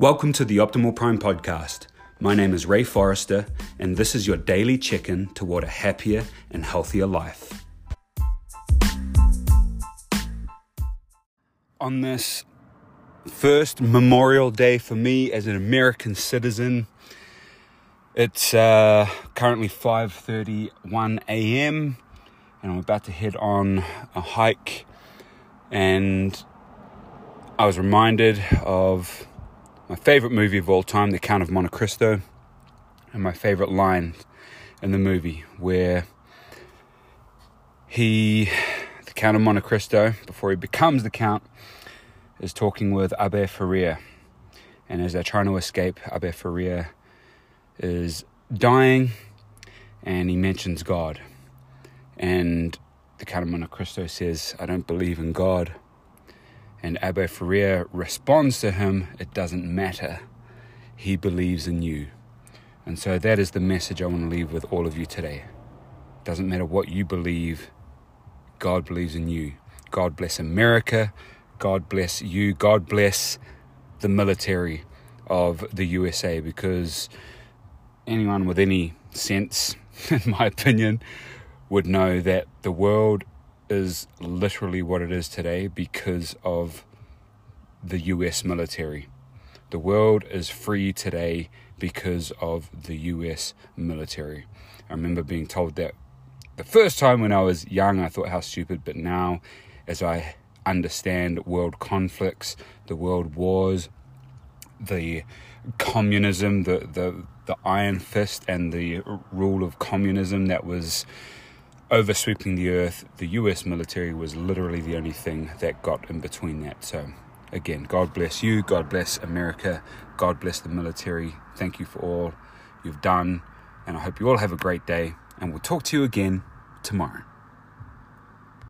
Welcome to the Optimal Prime podcast. My name is Ray Forrester, and this is your daily check in toward a happier and healthier life. On this first Memorial Day for me as an American citizen, it's uh, currently 5:31 a.m. and I'm about to head on a hike and I was reminded of my favorite movie of all time, The Count of Monte Cristo, and my favorite line in the movie where he, the Count of Monte Cristo, before he becomes the Count, is talking with Abbe Faria. And as they're trying to escape, Abbe Faria is dying and he mentions God. And the Count of Monte Cristo says, I don't believe in God. And Abbe Faria responds to him, It doesn't matter. He believes in you. And so that is the message I want to leave with all of you today. It doesn't matter what you believe, God believes in you. God bless America. God bless you. God bless the military of the USA because anyone with any sense, in my opinion, would know that the world is literally what it is today because of the US military. The world is free today because of the US military. I remember being told that the first time when I was young, I thought how stupid, but now as I understand world conflicts, the world wars, the communism, the, the, the iron fist, and the rule of communism that was oversweeping the earth, the US military was literally the only thing that got in between that. So, again, God bless you, God bless America, God bless the military. Thank you for all you've done, and I hope you all have a great day, and we'll talk to you again tomorrow.